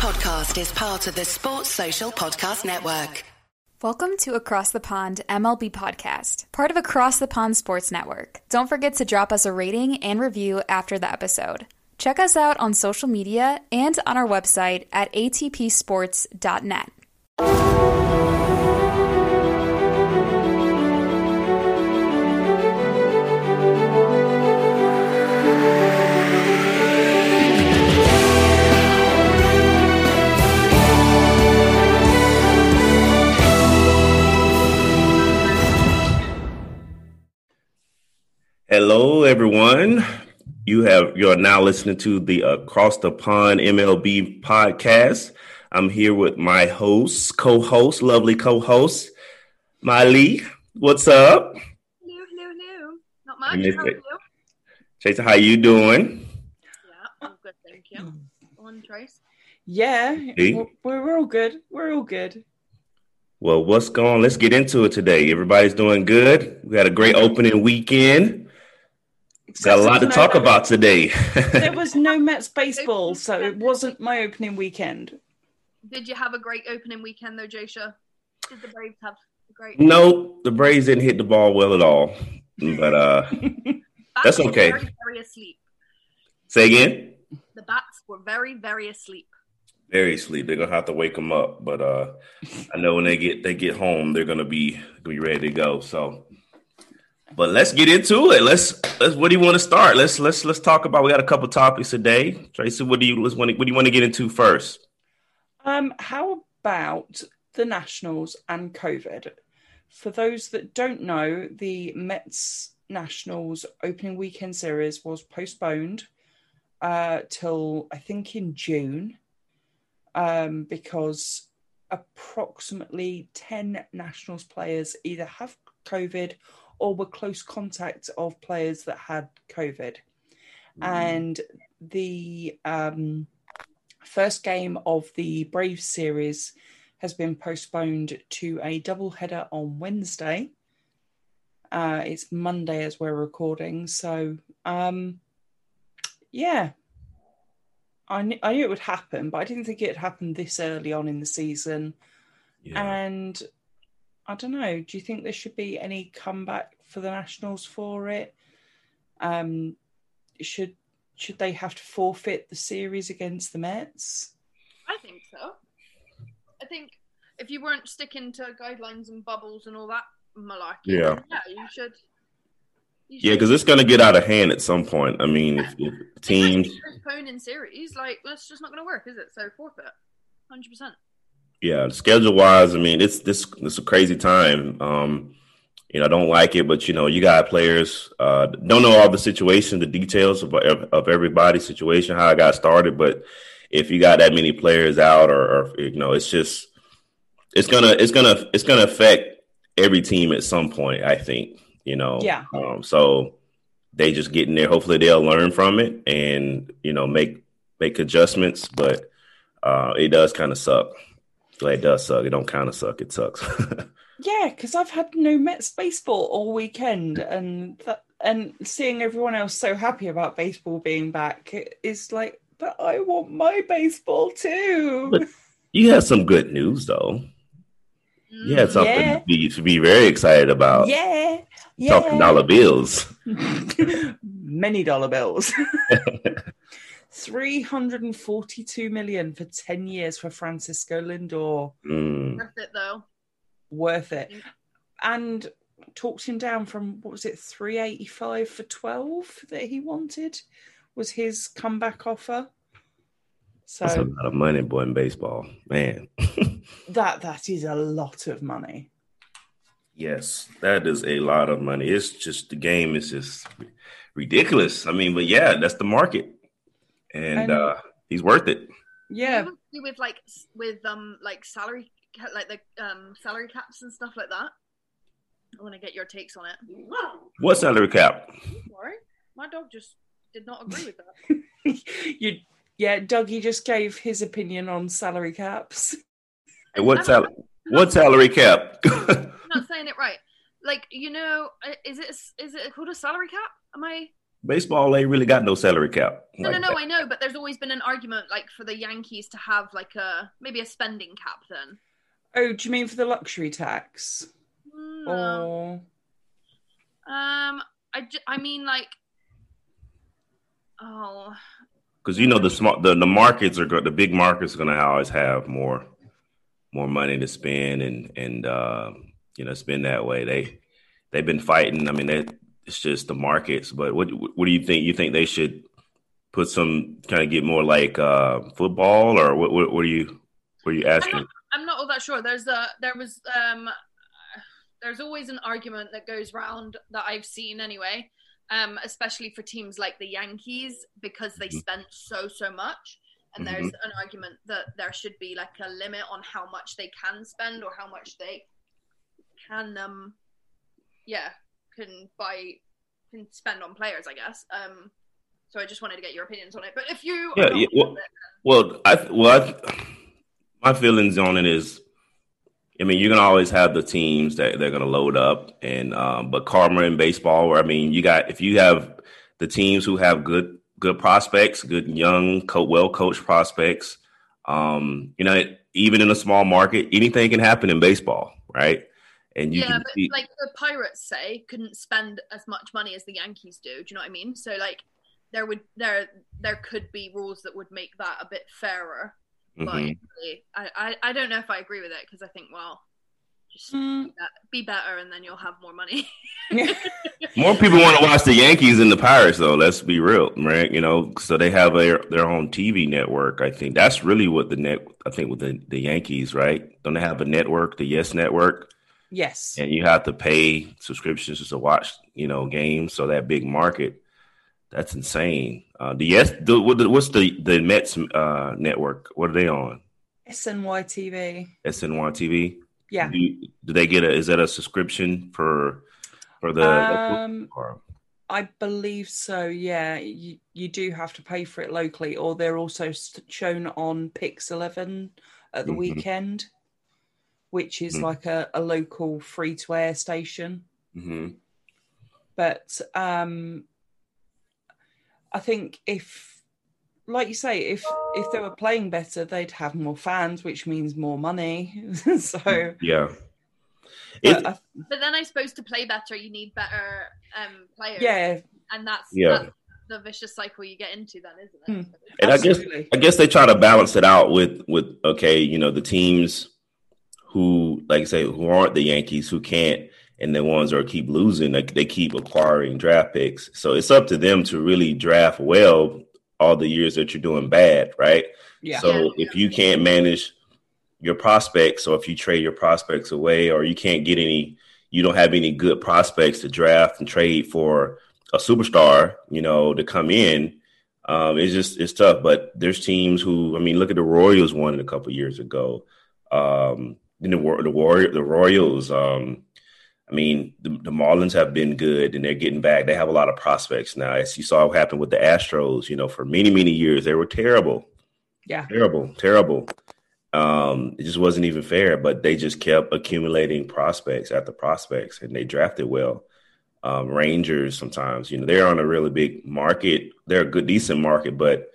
podcast is part of the Sports Social Podcast Network. Welcome to Across the Pond MLB podcast, part of Across the Pond Sports Network. Don't forget to drop us a rating and review after the episode. Check us out on social media and on our website at atpsports.net. Hello, everyone. You have you are now listening to the Across the Pond MLB podcast. I'm here with my host, co-host, lovely co-host, Miley. What's up? Hello, hello, hello. Not much. How are you? Jason, how you doing? Yeah, I'm good, thank you. On Trace. Yeah, Hey. we're, we're all good. We're all good. Well, what's going on? Let's get into it today. Everybody's doing good. We had a great opening weekend. Got a lot to No- talk about today. There was no Mets baseball, so it wasn't my opening weekend. Did you have a great opening weekend though, Jasha? Did the Braves have a great? no, the Braves didn't hit the ball well at all. But uh that's were okay. Very, very asleep. say again. The bats were very, very asleep. Very asleep. They're gonna have to wake them up. But uh I know when they get they get home, they're gonna be gonna be ready to go. So but let's get into it. Let's let's what do you want to start? Let's let's let's talk about we got a couple topics today. Tracey, what do you want what do you want to get into first? Um, how about the Nationals and COVID? For those that don't know, the Mets Nationals opening weekend series was postponed uh, till I think in June um, because approximately 10 Nationals players either have COVID or were close contact of players that had COVID. And the um, first game of the Brave series has been postponed to a double header on Wednesday. Uh, it's Monday as we're recording, so um, yeah, I knew, I knew it would happen, but I didn't think it happened this early on in the season. Yeah. And I don't know. Do you think there should be any comeback for the Nationals for it? Um, should should they have to forfeit the series against the Mets? I think so. I think if you weren't sticking to guidelines and bubbles and all that malarkey, Yeah. yeah, you should. you Yeah, because it's gonna get out of hand at some point. I mean, if, if teams, postponing series, like that's just not going to work, is it? So forfeit, hundred percent. Yeah, schedule wise, I mean, it's this it's a crazy time. Um, you know, I don't like it, but you know, you got players uh, don't know all the situation, the details of of everybody's situation, how it got started. But if you got that many players out, or, or you know, it's just it's gonna it's gonna it's gonna affect every team at some point. I think you know. Yeah. Um, so they just get in there. Hopefully, they'll learn from it and you know make make adjustments. But uh, it does kind of suck. Like, it does suck. It don't kind of suck. It sucks. Yeah, because I've had no Mets baseball all weekend, and that, and seeing everyone else so happy about baseball being back is like, but I want my baseball too. But- you had some good news though. You had something Yeah. to, be, to be very excited about. yeah, yeah. Talking dollar bills. Many dollar bills. 342 million for 10 years for Francisco Lindor. Mm. Worth it though. Worth it. And talked him down from what was it, 385 for 12 that he wanted was his comeback offer. So That's a lot of money, boy, in baseball, man. that that is a lot of money. yes, that is a lot of money. It's just the game is just ridiculous. I mean, but yeah, that's the market, and, And- uh, he's worth it. Yeah. With like with um like salary like the um salary caps and stuff like that. I want to get your takes on it. What salary cap? Sorry, my dog just did not agree with that. you yeah, Dougie just gave his opinion on salary caps. Hey, what salary? What salary cap? I'm not saying it right. Like you know, uh, is it is it called a salary cap? Am I baseball ain't really got no salary cap. No, like no, no, that. I know, but there's always been an argument like for the Yankees to have like a maybe a spending cap then. Oh, do you mean for the luxury tax? Mm, Or Um, I, ju- I mean like, oh, because you know the smart the, the markets are go- the big markets are going to always have more more money to spend and and uh, you know spend that way. They they've been fighting. I mean, they, it's just the markets. But what what do you think? You think they should put some kind of get more like uh, football or what? What, what are you what are you asking? I'm not all that sure. There's a there was um, there's always an argument that goes round that I've seen anyway. Um, especially for teams like the Yankees because they Mhm. spent so so much, and there's an argument that there should be like a limit on how much they can spend or how much they can um, yeah, can buy can spend on players. I guess. Um, so I just wanted to get your opinions on it. But if you Yeah, yeah, well- it, Well, I well, I, my feelings on it is, I mean, you're gonna always have the teams that they're gonna load up, and um, but karma in baseball, where I mean, you got if you have the teams who have good good prospects, good young, co- well coached prospects, um, you know, even in a small market, anything can happen in baseball, right? And you yeah, can but see, like the Pirates say, couldn't spend as much money as the Yankees do. Do you know what I mean? So like there would there there could be rules that would make that a bit fairer. But Mhm. equally, I, I I don't know if I agree with it because I think well, just Mm, be bet- be better and then you'll have more money. More people want to watch the Yankees than the Pirates, though. Let's be real, right? You know, so they have their their own TV network. I think that's really what the net. I think with the the Yankees, right? Don't they have a network, the Yes Network, yes. and you have to pay subscriptions to watch, you know, games. So that big market, that's insane. Uh, the Yes, the, what the, what's the the Mets uh, network? What are they on? SNY TV. SNY TV. Yeah. Do, you- do they get a? Is that a subscription for for the? Um, or- I believe so. Yeah, you, you do have to pay for it locally, or they're also shown on Pix Eleven at the Mhm. weekend, which is Mhm. like a, a local free to air station. Mhm. But um, I think if, like you say, if if they were playing better, they'd have more fans, which means more money. so, Yeah. but I- but then I suppose to play better, you need better um players. yeah, and that's Yeah. that's the vicious cycle you get into then, isn't it? Hmm. and I guess. I guess they try to balance it out with with okay, you know, the teams who like I say who aren't the Yankees who can't and the ones that are keep losing, like they keep acquiring draft picks. So it's up to them to really draft well all the years that you're doing bad, right? yeah, So Yeah. if you can't manage your prospects, or if you trade your prospects away, or you can't get any, you don't have any good prospects to draft and trade for a superstar, you know, to come in. Um, it's just it's tough. But there's teams who, I mean, look at the Royals won it a couple years ago. Um, the War- the Warrior the Royals. Um, I mean, the, the Marlins have been good, and they're getting back. They have a lot of prospects now. As you saw what happened with the Astros, you know, for many many years they were terrible yeah. terrible, terrible. Um, it just wasn't even fair, but they just kept accumulating prospects after prospects, and they drafted well. Um, Rangers sometimes, you know, they're on a really big market. They're a good, decent market, but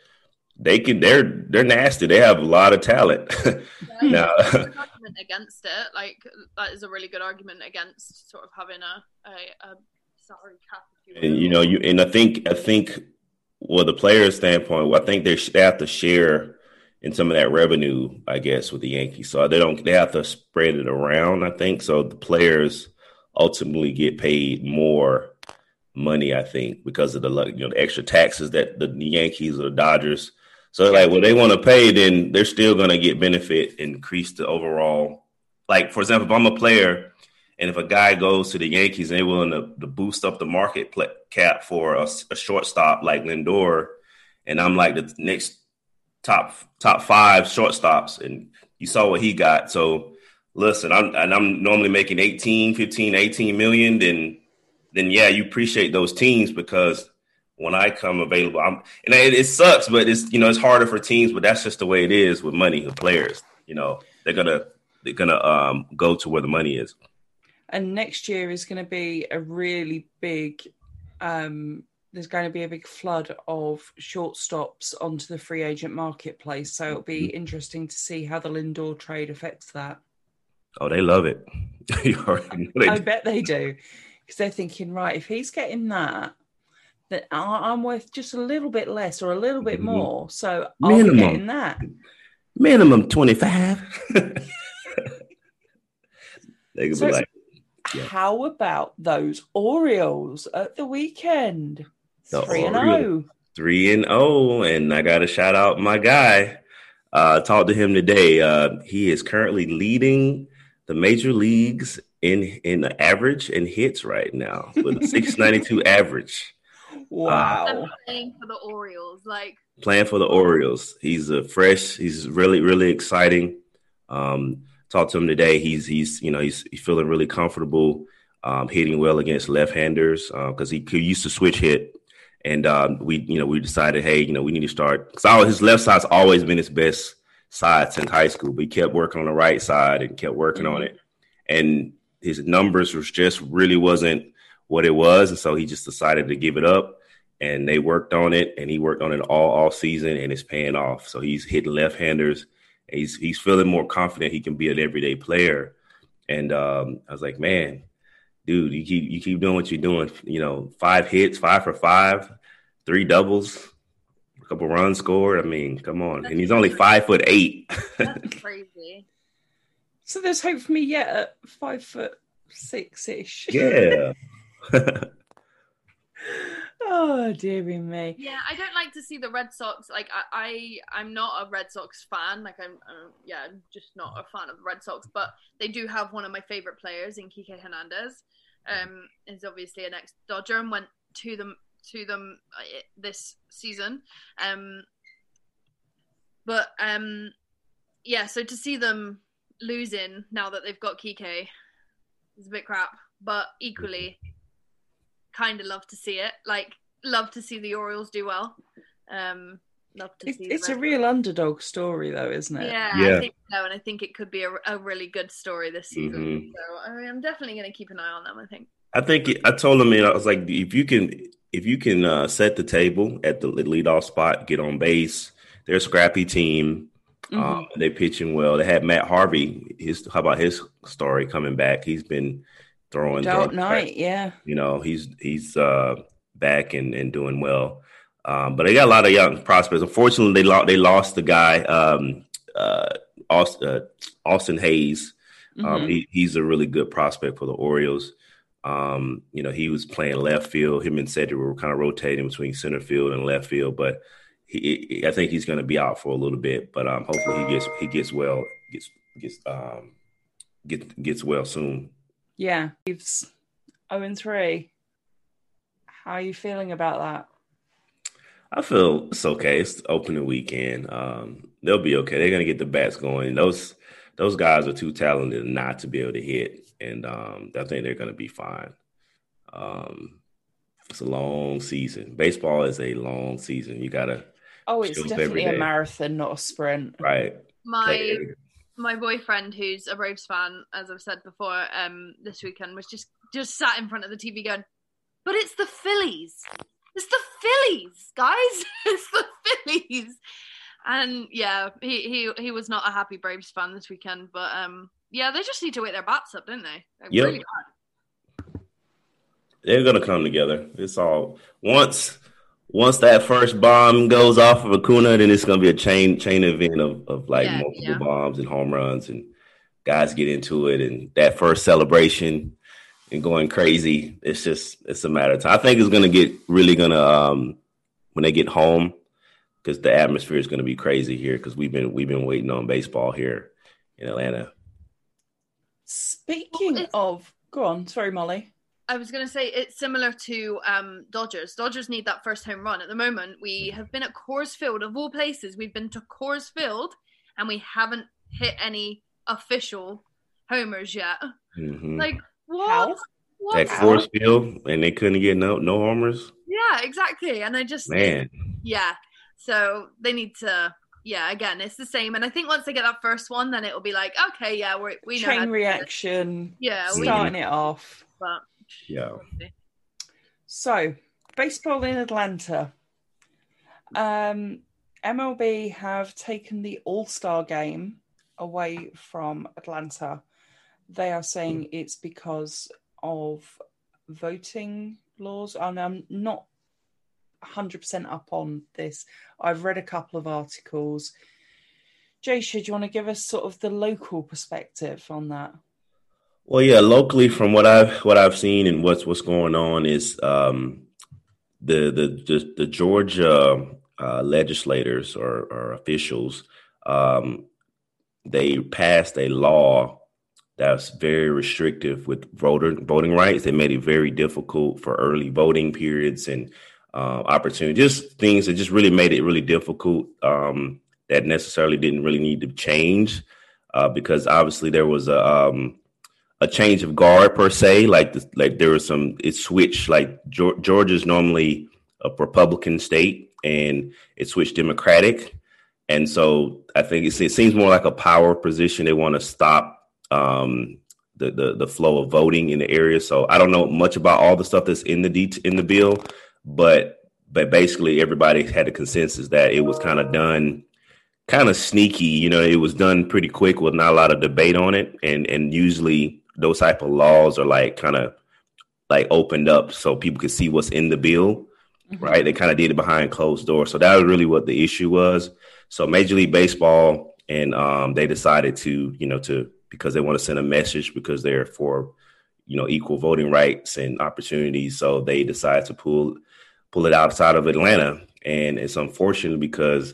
they can. They're they're nasty. They have a lot of talent. Now, argument against it. Like that is a really good argument against sort of having a a, a salary cap. If you and you know, you and I think I think, well, the players' standpoint, well, I think they, they have to share in some of that revenue, I guess, with the Yankees. So they don't they have to spread it around. I think so. The players ultimately get paid more money, I think, because of the you know the extra taxes that the Yankees or the Dodgers. So like, well, they want to pay, then they're still going to get benefit, increase the overall. Like for example, if I'm a player and if a guy goes to the Yankees and they're willing to, to boost up the market pla- cap for a, a shortstop like Lindor, and I'm like the next top top five shortstops, and you saw what he got. So listen, I'm and I'm normally making 18, 15, 18 million, then then yeah, you appreciate those teams because when I come available, I'm and it, it sucks, but it's you know it's harder for teams, but that's just the way it is with money with players. You know they're gonna they're gonna um, go to where the money is. and next year is going to be a really big um there's going to be a big flood of shortstops onto the free agent marketplace. So it'll be Mm-hmm. interesting to see how the Lindor trade affects that. Oh, they love it. you already know they I bet they do because they're thinking, right, if he's getting that, I- I'm worth just a little bit less or a little bit Mhm. more. So I'm Minimum. getting that. minimum 25. they could So- be like, Yeah. How about those Orioles at the weekend? The Three and oh. three and oh, and I got to shout out my guy. Uh, talked to him today. Uh, he is currently leading the major leagues in in the average and hits right now with a 692 average. Wow. Playing for the Orioles. Like, Playing for the Orioles. He's a fresh. He's really really exciting. Um, talked to him today. He's he's you know he's, he's feeling really comfortable um, hitting well against left-handers because he, he used to switch hit. And um, we, you know, we decided, hey, you know, we need to start because his left side's always been his best side since high school. But he kept working on the right side and kept working on it, and his numbers was just really wasn't what it was, and so he just decided to give it up. And they worked on it, and he worked on it all all season, and it's paying off. So he's hitting left handers. He's he's feeling more confident he can be an everyday player. And um, I was like, man, dude, you keep you keep doing what you're doing. You know, five hits, five for five, three doubles, a couple runs scored. I mean, come on. And he's only five foot eight. that's crazy. So there's hope for me yet at five foot six ish. yeah. oh, dearie me. Yeah, I don't like to see the Red Sox. Like, I, I I'm not a Red Sox fan. Like, I'm, uh, yeah, I'm just not a fan of the Red Sox. But they do have one of my favorite players in Kike Hernandez. Um, is obviously an ex Dodger and went to them to them uh, this season. Um, but um, yeah, so to see them losing now that they've got Kike is a bit crap. But equally, kind of love to see it. Like, love to see the Orioles do well. Um, love to It's, see. it's a Red real underdog story, though, isn't it? yeah, Yeah. I think so, and I think it could be a, a really good story this season. Mhm. So I mean, I'm definitely going to keep an eye on them. I think. I think I told him, man, I was like, if you can, if you can uh, set the table at the leadoff spot, get on base, they're a scrappy team. Mhm. Um, they pitching well. They had Matt Harvey. His how about his story coming back? He's been throwing. Dark throwing Knight, yeah. you know he's he's uh back and, and doing well um but they got a lot of young prospects unfortunately they lost they lost the guy um uh austin, uh, austin hays um Mhm. he, he's a really good prospect for the orioles um you know he was playing left field him and cedric were kind of rotating between center field and left field but he, he- i think he's going to be out for a little bit but um hopefully he gets he gets well gets gets um gets gets well soon Yeah. Braves 0 and 3. How are you feeling about that? I feel it's okay. It's opening weekend. Um, they'll be okay. They're gonna get the bats going. Those those guys are too talented not to be able to hit, and um, I think they're gonna be fine. Um, it's a long season. Baseball is a long season. You gotta Oh, it's definitely a marathon, not a sprint. right. My play- my boyfriend, who's a Braves fan, as I've said before, um, this weekend was just just sat in front of the TV going, "But it's the Phillies. It's the Phillies, guys. it's the Phillies." And yeah, he he he was not a happy Braves fan this weekend, but um, yeah, they just need to wake their bats up, don't they? Like, Yep. really. They're gonna come together. It's all once once that first bomb goes off of Acuna, then it's gonna be a chain chain event of, of like Yeah, multiple yeah. bombs and home runs and guys get into it and that first celebration and going crazy. It's just it's a matter of time. I think it's gonna get really gonna um when they get home because the atmosphere is gonna be crazy here because we've been we've been waiting on baseball here in Atlanta. Speaking of, go on. Sorry, Molly. I was going to say it's similar to um, Dodgers. Dodgers need that first home run. At the moment, we have been at Coors Field, of all places. We've been to Coors Field, and we haven't hit any official homers yet. Mhm. Like what? How? What? At Coors Field and they couldn't get no no homers. Yeah, exactly. And I just Man, yeah. So they need to. Yeah, again, it's the same. And I think once they get that first one, then it'll be like, okay, yeah, we're, we know. Chain do reaction, this. Yeah, we starting it off. but yeah. So, baseball in Atlanta. Um, MLB have taken the All Star game away from Atlanta. They are saying it's because of voting laws. And I'm not 100% up on this. I've read a couple of articles. Jay, should you want to give us sort of the local perspective on that? Well, yeah, locally, from what I've what I've seen and what's what's going on is um, the, the the the Georgia uh, legislators or, or officials um, they passed a law that's very restrictive with voter voting rights. They made it very difficult for early voting periods and uh, opportunity, just things that just really made it really difficult. Um, that necessarily didn't really need to change uh, because obviously there was a um, a change of guard per se. Like the, like there was some it switched. Like Georgia's normally a Republican state, and it switched Democratic. And so I think it seems more like a power position. They want to stop um, the, the the flow of voting in the area. So I don't know much about all the stuff that's in the in the bill, but but basically everybody had a consensus that it was kind of done kind of sneaky. You know, it was done pretty quick with not a lot of debate on it, and and usually those type of laws are like kind of like opened up so people could see what's in the bill. Mm-hmm. Right, they kind of did it behind closed doors. So that was really what the issue was. So Major League Baseball and um, they decided to, you know, to because they want to send a message because they're for, you know, equal voting rights and opportunities. So they decided to pull pull it outside of Atlanta, and it's unfortunate because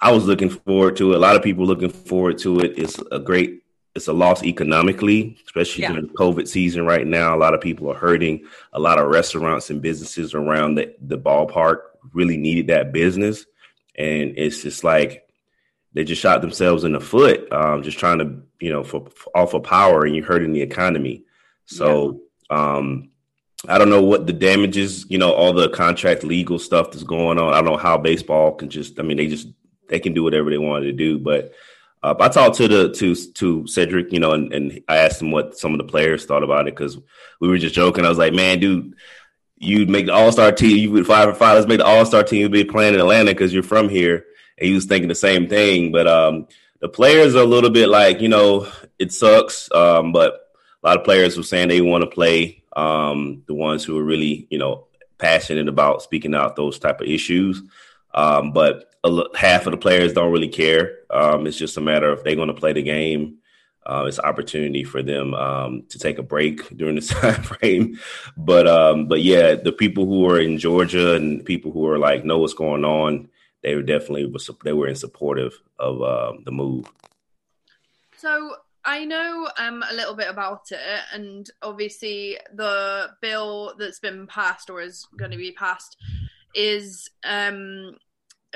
I was looking forward to it. A lot of people looking forward to it. It's a great. It's a loss economically, especially yeah. during the COVID season right now. A lot of people are hurting. A lot of restaurants and businesses around the, the ballpark really needed that business and it's just like they just shot themselves in the foot, um, just trying to you know for, for off of power, and you're hurting the economy. So yeah. um, I don't know what the damages, you know, all the contract legal stuff that's going on. I don't know how baseball can just. I mean, they just they can do whatever they wanted to do, but. Uh, I talked to the to to Cedric, you know, and, and I asked him what some of the players thought about it because we were just joking. I was like, "Man, dude, you'd make the All Star team. You would five for five. Let's make the All Star team. You'd be playing in Atlanta because you're from here. And he was thinking the same thing. But um, the players are a little bit like you know it sucks. Um, but a lot of players were saying they want to play. Um, the ones who are really you know passionate about speaking out those type of issues. Um, but half of the players don't really care. Um, it's just a matter of they're going to play the game uh, it's opportunity for them um, to take a break during this time frame. But um, but yeah, the people who are in Georgia and people who are like know what's going on, they were definitely they were in supportive of uh, the move. So I know um, a little bit about it, and obviously the bill that's been passed or is going to be passed is um,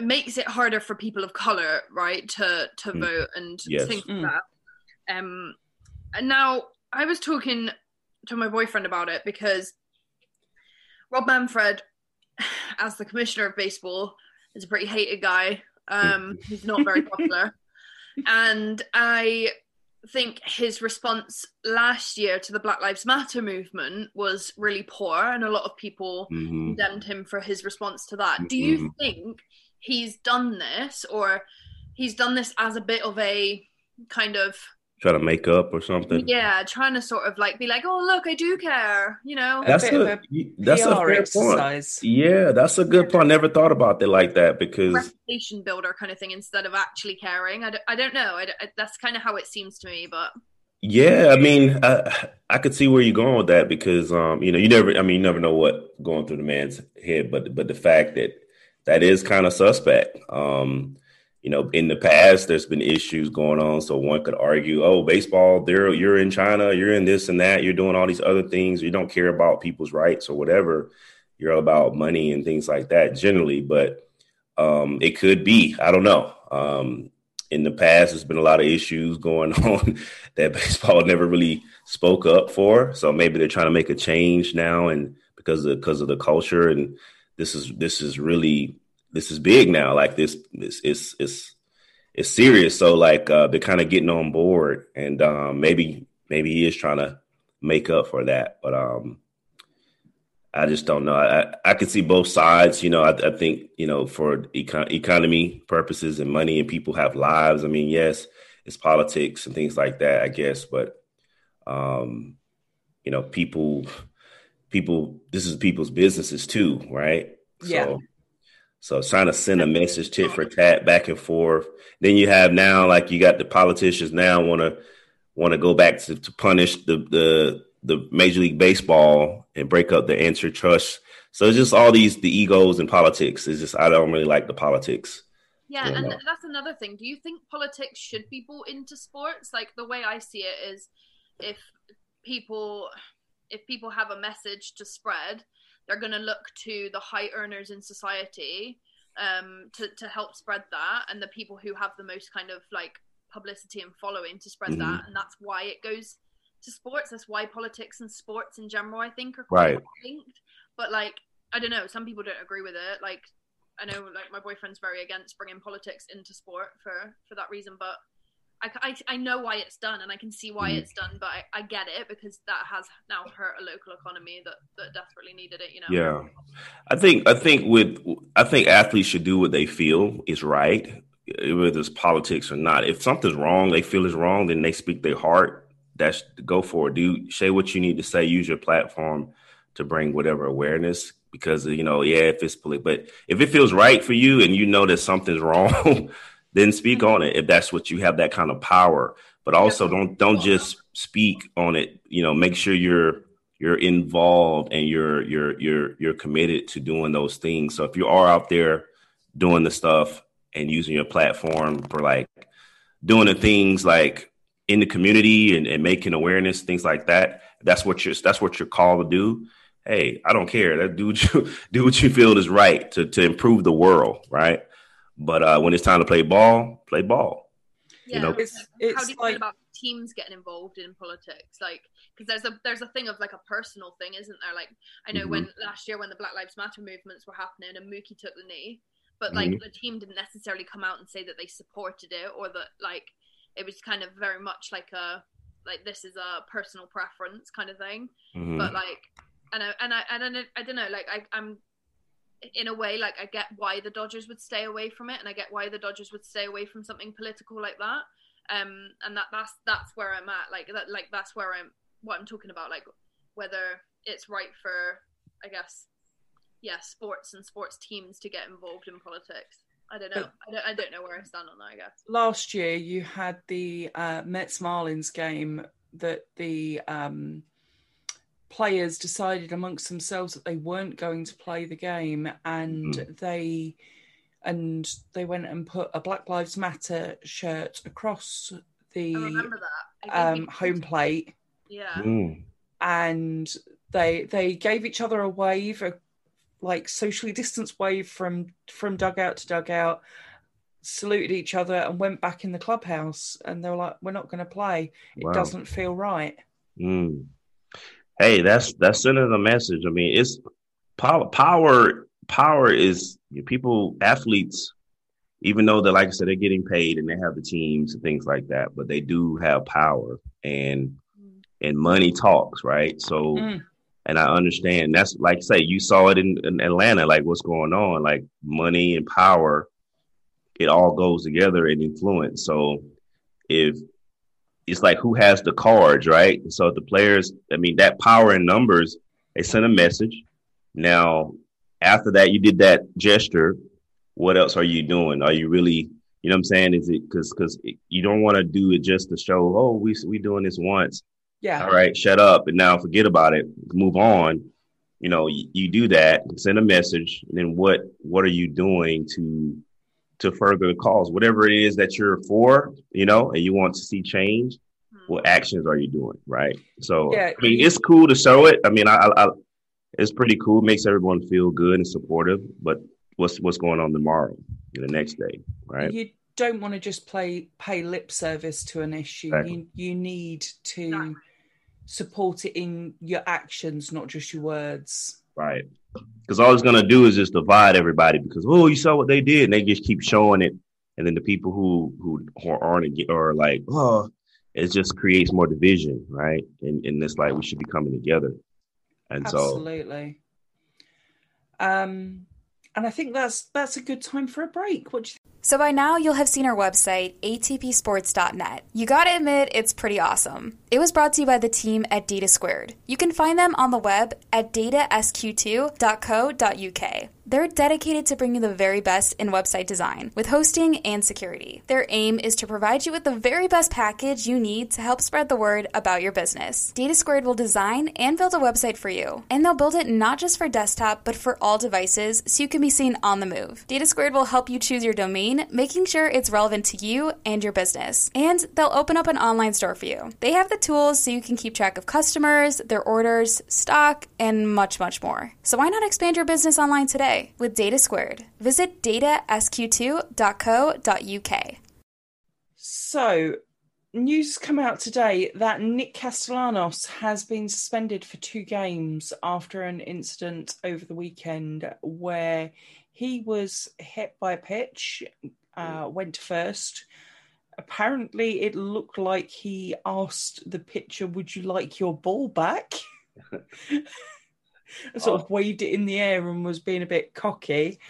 makes it harder for people of color, right, to to mm. vote and yes. things like mm. that. Um, and now I was talking to my boyfriend about it because Rob Manfred, as the commissioner of baseball, is a pretty hated guy. Um, he's not very popular, and I think his response last year to the Black Lives Matter movement was really poor, and a lot of people mm-hmm. condemned him for his response to that. Do you mm-hmm. think he's done this, or he's done this as a bit of a kind of try to make up or something. Yeah, trying to sort of like be like, oh look, I do care, you know. That's a, a that's PR a fair exercise. point. Yeah, that's a good point. I never thought about it like that because reputation builder kind of thing instead of actually caring. I, d- I don't know. I d- that's kind of how it seems to me, but. Yeah, I mean, I, I could see where you're going with that because, um, you know, you never, I mean, you never know what going through the man's head, but but the fact that that is kind of suspect. Um, you know, in the past, there's been issues going on. So one could argue, oh, baseball, there you're in China, you're in this and that, you're doing all these other things. You don't care about people's rights or whatever. You're about money and things like that generally. But um, it could be, I don't know. Um, in the past, there's been a lot of issues going on that baseball never really spoke up for. So maybe they're trying to make a change now, and because of because of the culture, and this is this is really this is big now. Like this, this is it's it's serious. So like uh, they're kind of getting on board, and um, maybe maybe he is trying to make up for that. But um, I just don't know. I I can see both sides. You know, I, I think you know for econ- economy purposes and money, and people have lives. I mean, yes, it's politics and things like that, I guess, but um, you know, people people this is people's businesses too, right? Yeah. So, so trying to send a message tit for tat back and forth. Then you have now, like you got the politicians now want to want to go back to, to punish the the the Major League Baseball and break up the antitrust. So it's just all these the egos and politics. It's just I don't really like the politics. Yeah, and no. that's another thing. Do you think politics should be brought into sports? Like the way I see it is, if people if people have a message to spread, they're going to look to the high earners in society um, to to help spread that, and the people who have the most kind of like publicity and following to spread Mhm. that, and that's why it goes to sports. That's why politics and sports in general, I think, are quite Right. linked. But like, I don't know. Some people don't agree with it. Like, I know like my boyfriend's very against bringing politics into sport for for that reason, but I, I, I know why it's done and I can see why Mhm. it's done, but I, I get it because that has now hurt a local economy that, that desperately needed it, you know. Yeah, I think I think with I think athletes should do what they feel is right, whether it's politics or not. If something's wrong, they feel is wrong, then they speak their heart. That's go for it. Do say what you need to say. Use your platform to bring whatever awareness. Because you know, yeah, if it's political, but if it feels right for you and you know that something's wrong, then speak on it. If that's what you have that kind of power, but also don't don't just speak on it. You know, make sure you're you're involved and you're you're you're you're committed to doing those things. So if you are out there doing the stuff and using your platform for like doing the things like in the community and, and making awareness, things like that, that's what you're that's what you're called to do. Hey, I don't care. That do what you do what you feel is right to to improve the world, right? But uh, when it's time to play ball, play ball. Yeah, you know- like, It's- how do you like- feel about teams getting involved in politics? Like, because there's a there's a thing of like a personal thing, isn't there? Like, I know when last year when the Black Lives Matter movements were happening and Mookie took the knee, but like Mhm. the team didn't necessarily come out and say that they supported it or that like it was kind of very much like a like this is a personal preference kind of thing Mhm. but like and I and I and I, don't- I don't know like I, I'm in a way like I get why the Dodgers would stay away from it and I get why the Dodgers would stay away from something political like that. Um and that that's that's where I'm at. Like that like that's where I'm what I'm talking about like whether it's right for I guess yeah sports and sports teams to get involved in politics. I don't know. I don't, I don't know where I stand on that I guess. Last year you had the uh, Mets Marlins game that the um, players decided amongst themselves that they weren't going to play the game, and Mhm. they and they went and put a Black Lives Matter shirt across the remember that I gave um, home plate, yeah Mm. and they they gave each other a wave, a like socially distanced wave from from dugout to dugout, saluted each other and went back in the clubhouse. And they were like, "We're not going to play. It Wow. doesn't feel right." Mm. Hey, that's that's sending a message. I mean, it's power. Power, power is people, athletes. Even though they're like I said, they're getting paid and they have the teams and things like that, but they do have power and Mm. and money talks, right? So, Mm. and I understand that's like say you saw it in, in Atlanta, like what's going on, like money and power, it all goes together and influence. So, if it's like who has the cards, right? So the players, I mean, that power in numbers, they send a message. Now, after that, you did that gesture. What else are you doing? Are you really, you know what I'm saying? Is it because because you don't want to do it just to show, oh, we we doing this once. Yeah, All right, shut up and now forget about it. Move on. You know, you, you do that, send a message, and then what what are you doing to to further the cause? Whatever it is that you're for, you know, and you want to see change, Hmm. what actions are you doing? Right. So Yeah, I mean it's cool to show it. I mean, I, I, I it's pretty cool, makes everyone feel good and supportive, but what's what's going on tomorrow, the next day, right? you don't want to just play pay lip service to an issue. Exactly. You you need to support it in your actions, not just your words. Right. Because all it's gonna do is just divide everybody because oh you saw what they did and they just keep showing it and then the people who who, aren't are like oh it just creates more division right and and it's like we should be coming together and so Absolutely. Um, and I think that's that's a good time for a break. What do you So by now, you'll have seen our website, atpsports.net. You gotta admit, it's pretty awesome. It was brought to you by the team at Data Squared. You can find them on the web at datasq2.co.uk. They're dedicated to bringing you the very best in website design, with hosting and security. Their aim is to provide you with the very best package you need to help spread the word about your business. Data Squared will design and build a website for you, and they'll build it not just for desktop, but for all devices so you can be seen on the move. Data Squared will help you choose your domain, making sure it's relevant to you and your business. And they'll open up an online store for you. They have the tools so you can keep track of customers, their orders, stock, and much, much more. So why not expand your business online today with Data Squared? Visit datasq2.co.uk. So, news come out today that Nick Castellanos has been suspended for two games after an incident over the weekend where he was hit by a pitch, uh, went first. Apparently, it looked like he asked the pitcher, Would you like your ball back? sort of waved it in the air and was being a bit cocky.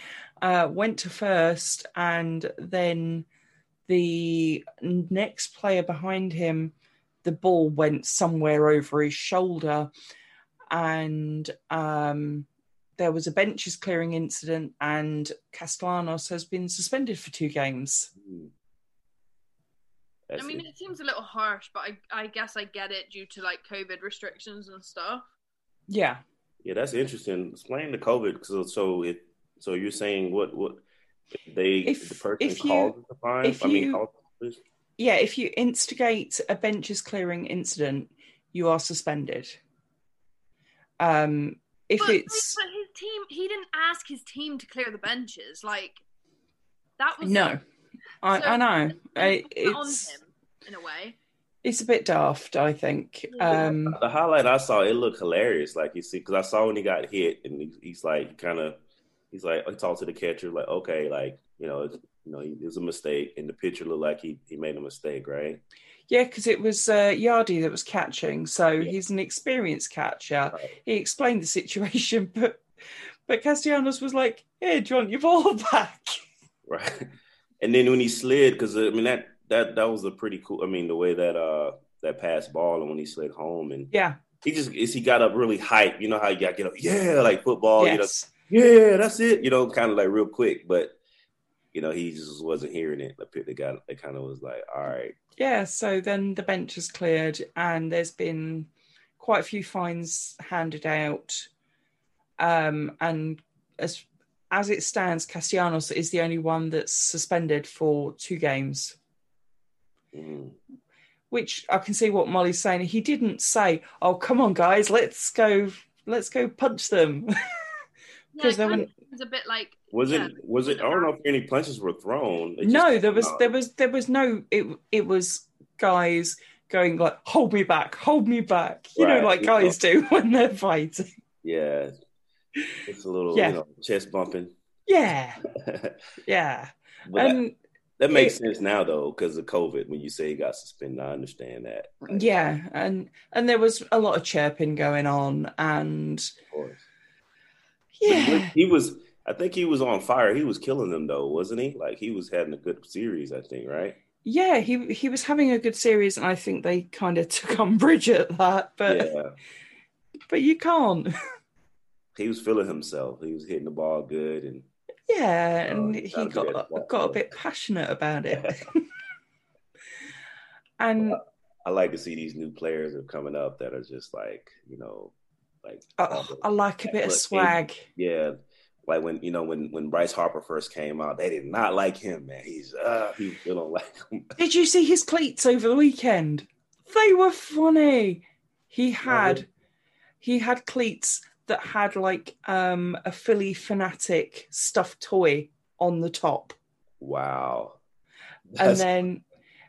Uh, went to first, and then the next player behind him, the ball went somewhere over his shoulder, and um, there was a benches clearing incident, and Castellanos has been suspended for two games. I mean, it seems a little harsh, but I, I guess I get it due to like COVID restrictions and stuff. Yeah, yeah, that's interesting. Explain the COVID. So, so it, so you're saying what, what they, If- the person if you- the fine? if I mean, you- yeah. If you instigate a benches clearing incident, you are suspended. Um, if but, it's but his team, he didn't ask his team to clear the benches. Like that was no, I, So- I know I, on it's him in a way. it's a bit daft. I think. Um, the highlight I saw, it looked hilarious. Like you see, because I saw when he got hit, and he, he's like, kind of, he's like, he talked to the catcher, like, okay, like, you know, it's, you know, it was a mistake, and the pitcher looked like he he made a mistake, right? Yeah, because it was uh, Yadi that was catching, so Yeah. he's an experienced catcher. Right. He explained the situation, but but Castellanos was like, "Hey, do you want your ball back?" Right. And then when he slid, because I mean that that that was a pretty cool. I mean the way that uh that pass ball and when he slid home and Yeah, he just is he got up really hype. You know how you got get up, yeah, like football. yes, You know, yeah, that's it. You know, kind of like real quick, but you know he just wasn't hearing it. The guy, it kind of was like, all right, yeah. So then the bench is cleared, and there's been quite a few fines handed out. Um, and as as it stands, Castellanos is the only one that's suspended for two games. mm, which I can see what Molly's saying. He didn't say, "Oh, come on, guys, let's go, let's go punch them." Because it there were of was a bit like was yeah, it was it? I don't know if any punches were thrown. It just- no, there was uh, there was there was no. It it was guys going like, "Hold me back, hold me back," you know, like you guys do when they're fighting. Yeah, it's a little Yeah. you know chest bumping. Yeah, yeah, that, and that makes it- sense now though because of COVID. When you say he got suspended, I understand that. Yeah, and and there was a lot of chirping going on, and of course. He yeah, he was. I think he was on fire. He was killing them though, wasn't he? Like he was having a good series. I think, right? yeah, he he was having a good series, and I think they kind of took umbrage at that, but yeah, but you can't. he was feeling himself. He was hitting the ball good, and Yeah, Oh, and it he got. Got a bit passionate about it. and I like to see these new players that are coming up that are just like you know, like uh, I like a bit of swag. yeah. Like when you know when when Bryce Harper first came out, they did not like him, man. He's uh he they don't like him. Did you see his cleats over the weekend? They were funny. He had really? he had cleats that had like um a Phillie Phanatic stuffed toy on the top. Wow. and then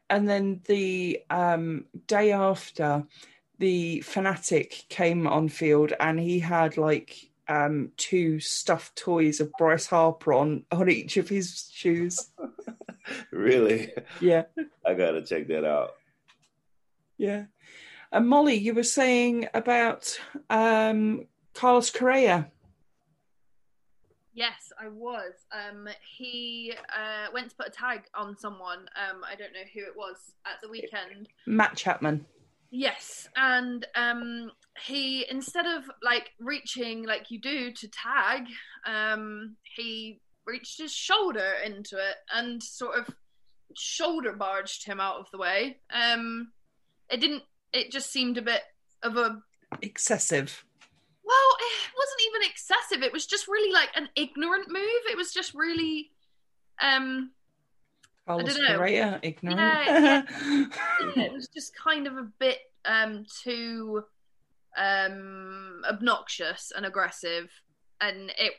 and then the um, day after the Phanatic came on field and he had like um, two stuffed toys of bryce harper on on each of his shoes really, yeah I gotta check that out. yeah and molly you were saying about um, carlos correa Yes, I was. Um, he uh, went to put a tag on someone. Um, I don't know who it was at the weekend. Matt Chapman. Yes, and um, he instead of like reaching like you do to tag, um, he reached his shoulder into it and sort of shoulder barged him out of the way. Um, it didn't. It just seemed a bit of a Excessive. Well, it wasn't even excessive. It was just really like an ignorant move. It was just really, um, Carlos don't know. Correa, ignorant. Yeah, it was just kind of a bit um too um obnoxious and aggressive, and it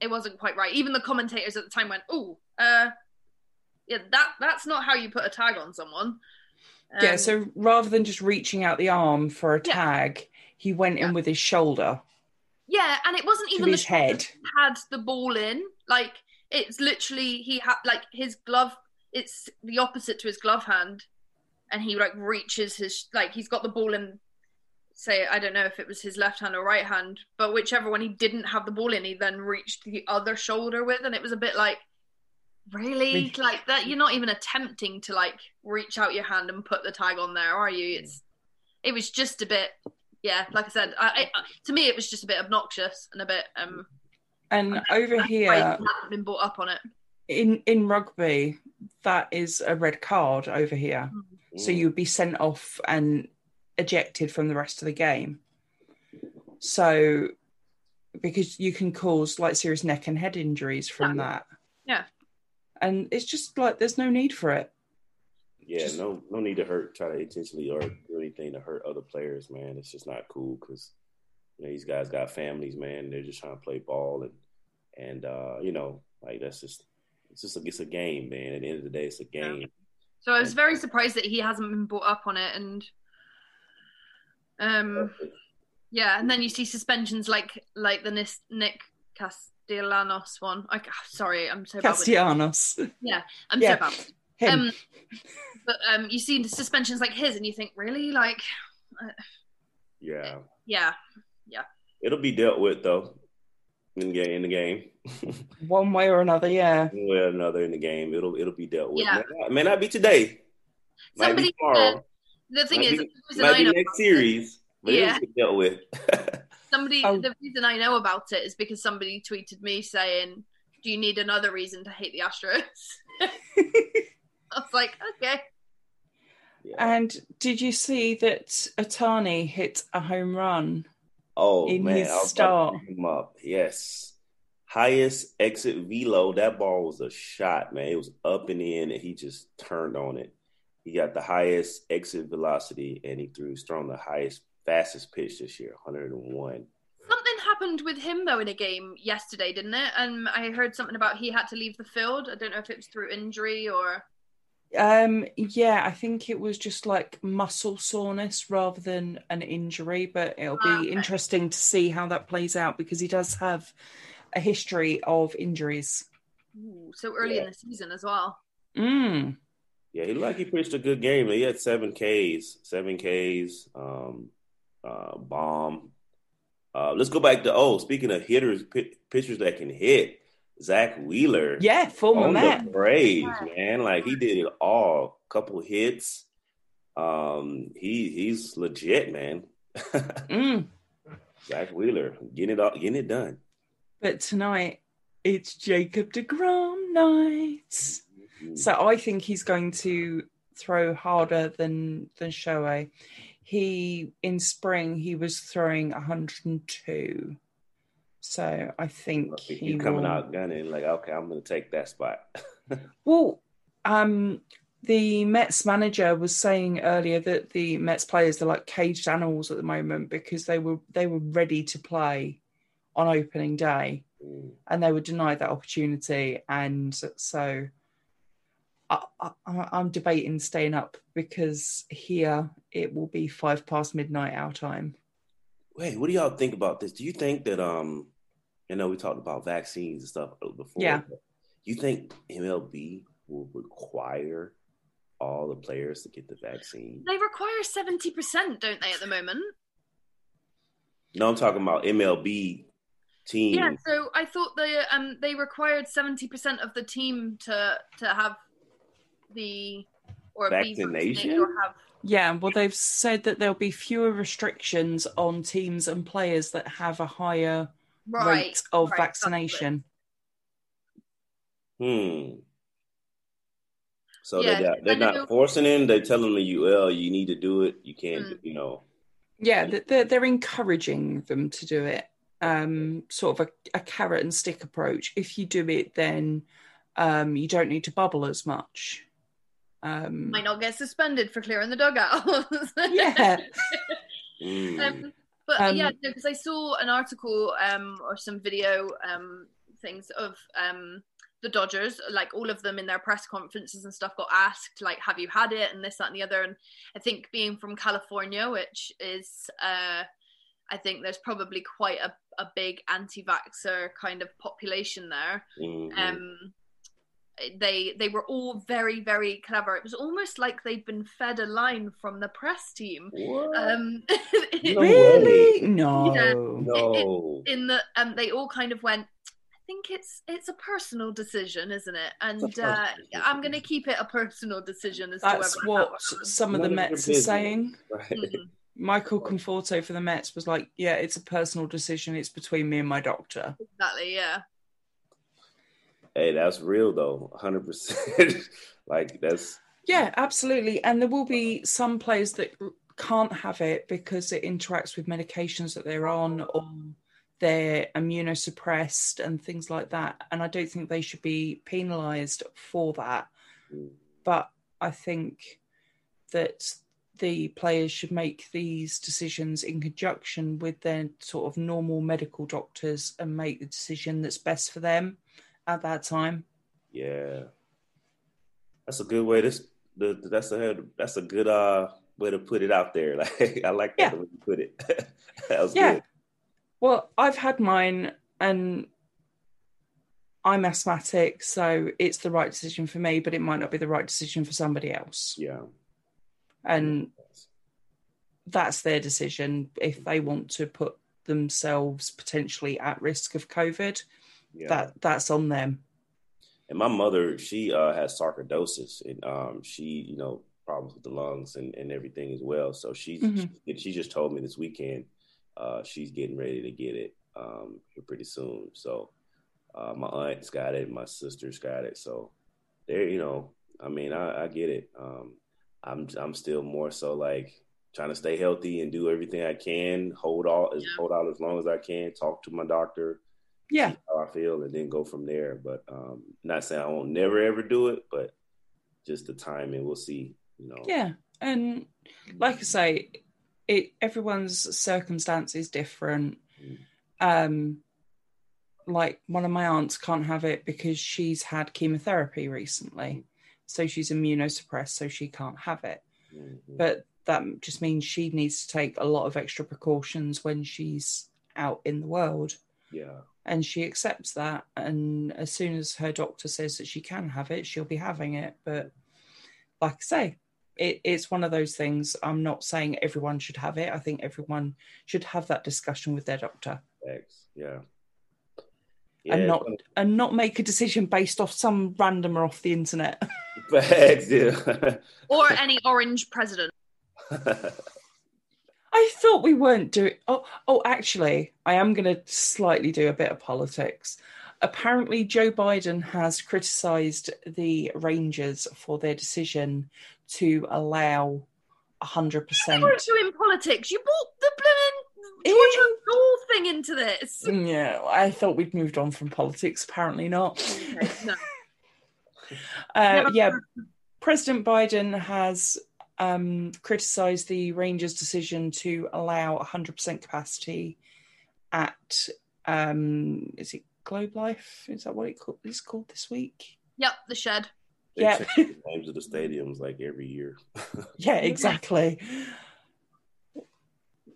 it wasn't quite right. Even the commentators at the time went, "Oh, uh, yeah, that that's not how you put a tag on someone." yeah, Um, so rather than just reaching out the arm for a Yeah. tag, he went Yeah. in with his shoulder yeah, and it wasn't even the his head. had the ball in. Like it's literally he had like his glove. It's the opposite to his glove hand, and he like reaches his like he's got the ball in. Say I don't know if it was his left hand or right hand, but whichever one he didn't have the ball in, he then reached the other shoulder with, and it was a bit like, Really? like that. You're not even attempting to like reach out your hand and put the tag on there, are you? It's it was just a bit. Yeah, like I said, I, I, to me it was just a bit obnoxious and a bit um And over I here hadn't been brought up on it. in in rugby, that is a red card over here. So Mm. you would be sent off and ejected from the rest of the game. So because you can cause like serious neck and head injuries from that. Yeah. And it's just like there's no need for it. Yeah, no, no need to hurt. Try to intentionally or do anything to hurt other players, man. It's just not cool because you know these guys got families, man. They're just trying to play ball and and uh, you know like that's just it's just a, it's a game, man. At the end of the day, it's a game. So I was very surprised that he hasn't been brought up on it, and um, yeah, and then you see suspensions like like the Nis- Nick Castellanos one. I, sorry, I'm so bad. With, Castellanos. yeah, I'm Yeah. so bad. Him. Um, but um, you see the suspensions like his, and you think, really, like, Yeah, yeah, yeah. it'll be dealt with though in the game. In the game, One way or another, yeah. one way or another in the game, it'll it'll be dealt with. Yeah. May, not, may not be today. Might Somebody be tomorrow. the thing might is, be, the reason might I be know next series, but Yeah. it'll be dealt with. Somebody, Oh. the reason I know about it is because somebody tweeted me saying, "Do you need another reason to hate the Astros?" I was like, "Okay." Yeah. And did you see that Ohtani hit a home run? Oh in man, his I was start. about to him up. Yes, highest exit velo. That ball was a shot, man. It was up and in, and he just turned on it. He got the highest exit velocity, and he threw strong the highest, fastest pitch this year, 101. Something happened with him though in a game yesterday, didn't it? And I heard something about he had to leave the field. I don't know if it was through injury or Um, yeah, I think it was just like muscle soreness rather than an injury, but it'll be Ah, okay. interesting to see how that plays out because he does have a history of injuries. Ooh, so early in the season as well. Mm. Yeah, he looked like he pitched a good game. He had seven Ks, seven Ks, um, uh, bomb. Uh, let's go back to oh, speaking of hitters, pi pitchers that can hit, Zack Wheeler. Yeah, former on Met. the Braves, man. Like he did it all. Couple hits. Um, he he's legit, man. Mm. Zack Wheeler getting it all, getting it done. But tonight it's Jacob DeGrom night. So I think he's going to throw harder than than Shohei. He in spring he was throwing 102. So I think He's he coming will... out gunning like, okay, I'm gonna take that spot. Well, um, the Mets manager was saying earlier that the Mets players are like caged animals at the moment because they were they were ready to play on opening day Mm. and they were denied that opportunity, and so I, I, I'm debating staying up because here it will be five past midnight our time. Wait, what do y'all think about this? Do you think that um, I know we talked about vaccines and stuff before. Yeah. You think MLB will require all the players to get the vaccine? They require seventy percent, don't they, at the moment? No, I'm talking about MLB team. Yeah, so I thought they um they required seventy percent of the team to to have the or be Vaccination? vaccinated or have Yeah, well, they've said that there'll be fewer restrictions on teams and players that have a higher right rate of right, that's it. vaccination. Hmm. So Yeah, they're, not, they're not know- forcing it. They're telling you, well, you need to do it. You can't, Mm. you know. Yeah, they're, they're encouraging them to do it. Um, sort of a, a carrot and stick approach. If you do it, then um, you don't need to bubble as much. Um, might not get suspended for clearing the dugout. yeah, Mm. Um, but Um, yeah, because I saw an article um, or some video um, things of um, the Dodgers, like all of them in their press conferences and stuff, got asked like, "Have you had it?" and this, that, and the other. And I think being from California, which is, uh, I think there's probably quite a, a big anti-vaxer kind of population there. Mhm. Um, they they were all very very clever. It was almost like they'd been fed a line from the press team. what? Um, No really? No. Yeah. no. in the um they all kind of went i think it's it's a personal decision isn't it and uh, personal i'm going to keep it a personal decision as That's to what or not some of the of Mets are saying. Right. that was- Mhm. Michael Conforto for the Mets was like, "Yeah, it's a personal decision. It's between me and my doctor." exactly yeah Hey, that's real though. 100%. like, that's, Yeah, absolutely. And there will be some players that can't have it because it interacts with medications that they're on or they're immunosuppressed and things like that. And I don't think they should be penalised for that. mm, But I think that the players should make these decisions in conjunction with their sort of normal medical doctors and make the decision that's best for them at that time. yeah. That's a good way. This, the, that's a, that's a good, uh, way to put it out there. Like, I like that Yeah. way you put it. that was Yeah. good. Well, I've had mine and I'm asthmatic, so it's the right decision for me, but it might not be the right decision for somebody else. Yeah. And that's their decision if they want to put themselves potentially at risk of COVID. Yeah. That that's on them. And my mother, she uh, has sarcoidosis, and um, she, you know, problems with the lungs and, and everything as well. So she, Mhm. she she just told me this weekend uh, she's getting ready to get it um, here pretty soon. So uh, my aunt's got it, my sister's got it. So there, you know, I mean, I, I get it. Um, I'm I'm still more so like trying to stay healthy and do everything I can, hold all as Yeah. hold out as long as I can, talk to my doctor, Yeah. how I feel, and then go from there. But um, not saying I won't never ever do it, but just the timing, we'll see. You know, Yeah. And like I say, it everyone's circumstance is different. Mm. Um like one of my aunts can't have it because she's had chemotherapy recently. So she's immunosuppressed, so she can't have it. Mhm. But that just means she needs to take a lot of extra precautions when she's out in the world. yeah, And she accepts that. And as soon as her doctor says that she can have it, she'll be having it. But like I say, it, it's one of those things. I'm not saying everyone should have it. I think everyone should have that discussion with their doctor Thanks. Yeah. and Yeah, not and not make a decision based off some randomer off the internet. Facts, yeah. or any orange president I thought we weren't doing. Oh, oh, actually, I am going to slightly do a bit of politics. Apparently, Joe Biden has criticised the Rangers for their decision to allow 100%. you weren't doing politics you brought the blooming. Georgia Dole thing into this Yeah, I thought we'd moved on from politics. Apparently not. Okay, no. Uh, yeah, President Biden has um, criticised the Rangers' decision to allow 100% capacity at um, is it Globe Life? Is that what it called, it's called this week? yep the shed They Yeah. names of the stadiums like every year. Yeah, exactly.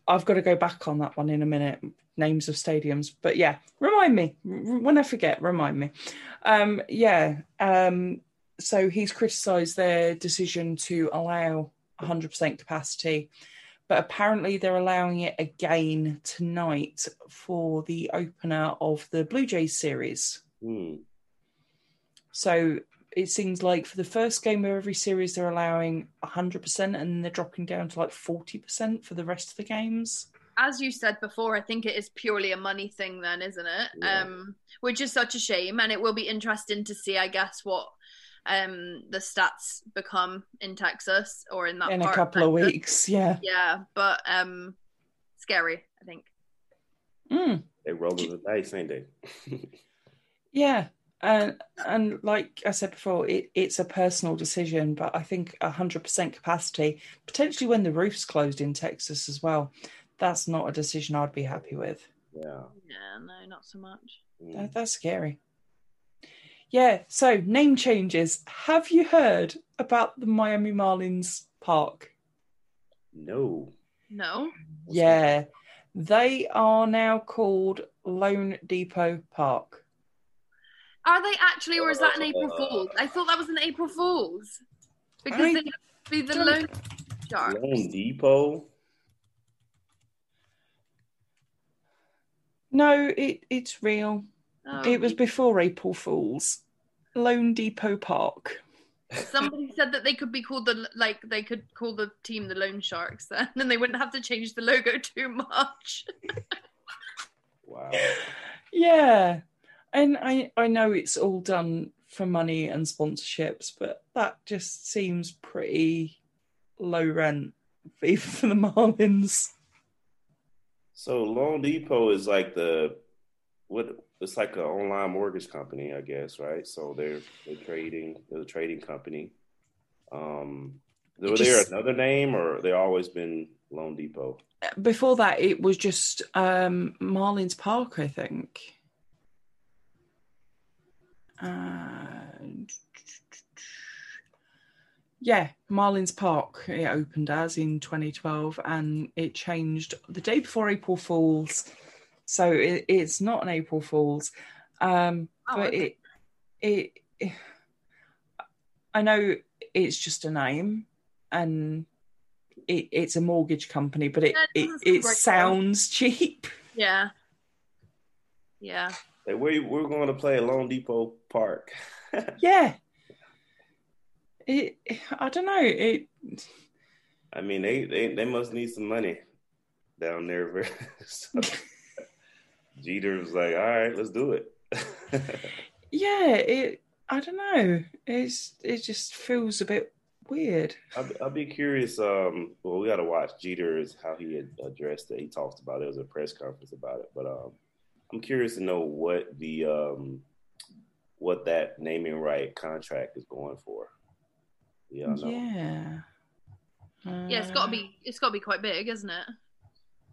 I've got to go back on that one in a minute. Names of stadiums, but yeah, remind me when I forget. Remind me. Um, yeah. Um, so he's criticised their decision to allow 100% capacity, but apparently they're allowing it again tonight for the opener of the Blue Jays series. Hmm. So it seems like for the first game of every series, they're allowing 100% and they're dropping down to like 40% for the rest of the games. As you said before, I think it is purely a money thing, then, isn't it? Yeah. Um, which is such a shame, and it will be interesting to see, I guess, what um the stats become in Texas or in that In a couple of Texas. weeks, yeah. Yeah, but um, scary. I think. Mm. They rolling the dice, ain't they? Yeah. And and like I said before, it, it's a personal decision, but I think hundred percent capacity, potentially when the roof's closed in Texas as well, that's not a decision I'd be happy with. yeah. Yeah, no, not so much. Mm. That, that's scary. Yeah, so name changes. Have you heard about the Miami Marlins park? No. No. Yeah. They are now called Loan Depot Park. Are they actually, or is that an April Uh, Fool's? I thought that was an April Fool's because I they be the don't- loan shark. Loan Depot. No, it, it's real. Oh, It was before April Fools. Loan Depot Park. Somebody said that they could be called the like they could call the team the Loan Sharks then, and they wouldn't have to change the logo too much. Wow. Yeah. And I, I know it's all done for money and sponsorships, but that just seems pretty low rent even for the Marlins. So Loan Depot is like the what? It's like an online mortgage company, I guess, right? So they're they're trading. They're a trading company. Um, was there another name, or they always been Loan Depot? Before that, it was just um, Marlins Park, I think. Uh, yeah, Marlins Park. It opened as in 2012, and it changed the day before April Fools. So it, it's not an April Fools, um, Oh, but okay. it, it. I know it's just a name, and it, it's a mortgage company, but it Yeah, it it, it sound right. sounds cheap. Yeah. Yeah. Like we we're going to play at Loan Depot Park. Yeah. It, I don't know. It I mean, they, they they must need some money down there. so, Jeter was like, "All right, let's do it." yeah, it I don't know. It's it just feels a bit weird. I'll, I'll be curious. Um, well, we got to watch Jeter's how he had addressed it. He talked about it. It was a press conference about it, but um, I'm curious to know what the um, what that naming right contract is going for. Yeah, I know. Yeah. Yeah, it's got to Uh, be. It's got to be quite big, isn't it?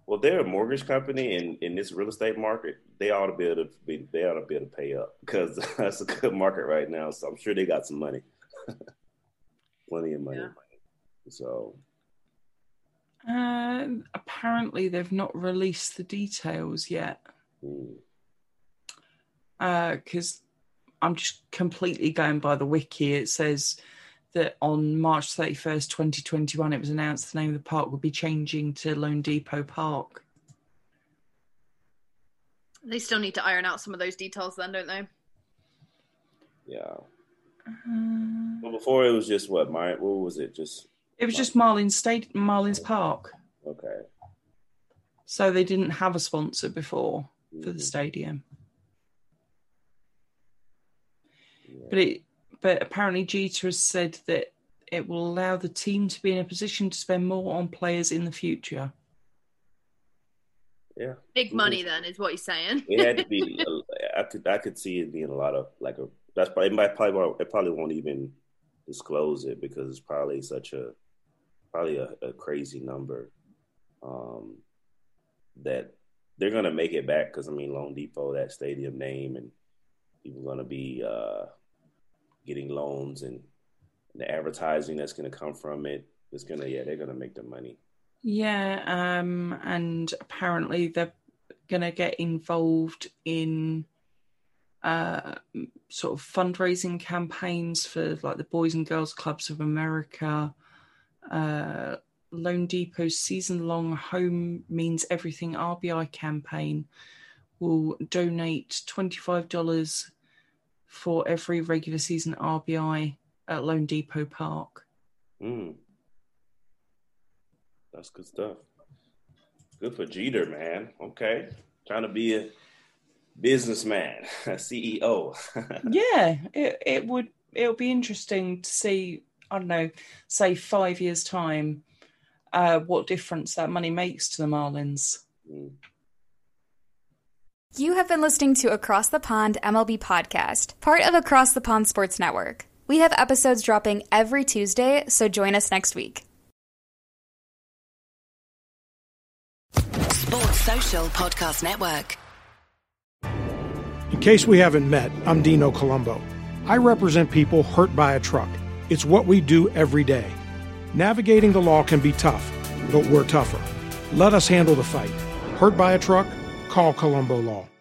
Well, they're a mortgage company, and in this real estate market, they ought to be able to be, they ought to be able to pay up because that's a good market right now. So I'm sure they got some money, plenty of money. Yeah. So Uh, apparently, they've not released the details yet. mm, because I'm just completely going by the wiki. It says that on March 31st, 2021, it was announced the name of the park would be changing to Loan Depot Park. They still need to iron out some of those details, then, don't they? yeah. Uh, Well, before it was just what my what was it? Just it was just Marlins State, Marlins Park. okay. So they didn't have a sponsor before for the Mhm. stadium. Yeah. But it, but apparently Jeter has said that it will allow the team to be in a position to spend more on players in the future. yeah. Big Mhm. money, then, is what he's saying. It had to be. I could I could see it being a lot of like a. That's probably it might probably won't, it probably won't even disclose it because it's probably such a probably a, a crazy number um, that they're gonna make it back because I mean Loan Depot that stadium name and people gonna be uh, getting loans and, the advertising that's gonna come from it. It's gonna yeah they're gonna make the money. Yeah, um, and apparently they're going to get involved in uh, sort of fundraising campaigns for like the Boys and Girls Clubs of America, uh, Loan Depot's season long Home Means Everything RBI campaign will donate $25 for every regular season RBI at Loan Depot Park. Mm. That's good stuff. Good for Jeter, man. Okay. Trying to be a businessman, a CEO. yeah, it, it would it'll be interesting to see, I don't know, say five years time, uh, what difference that money makes to the Marlins. Mm. You have been listening to Across the Pond MLB podcast, part of Across the Pond Sports Network. We have episodes dropping every Tuesday, so join us next week. Sports Social Podcast Network. In case we haven't met, I'm Dino Colombo. I represent people hurt by a truck. It's what we do every day. Navigating the law can be tough, but we're tougher. Let us handle the fight. Hurt by a truck? Call Colombo Law.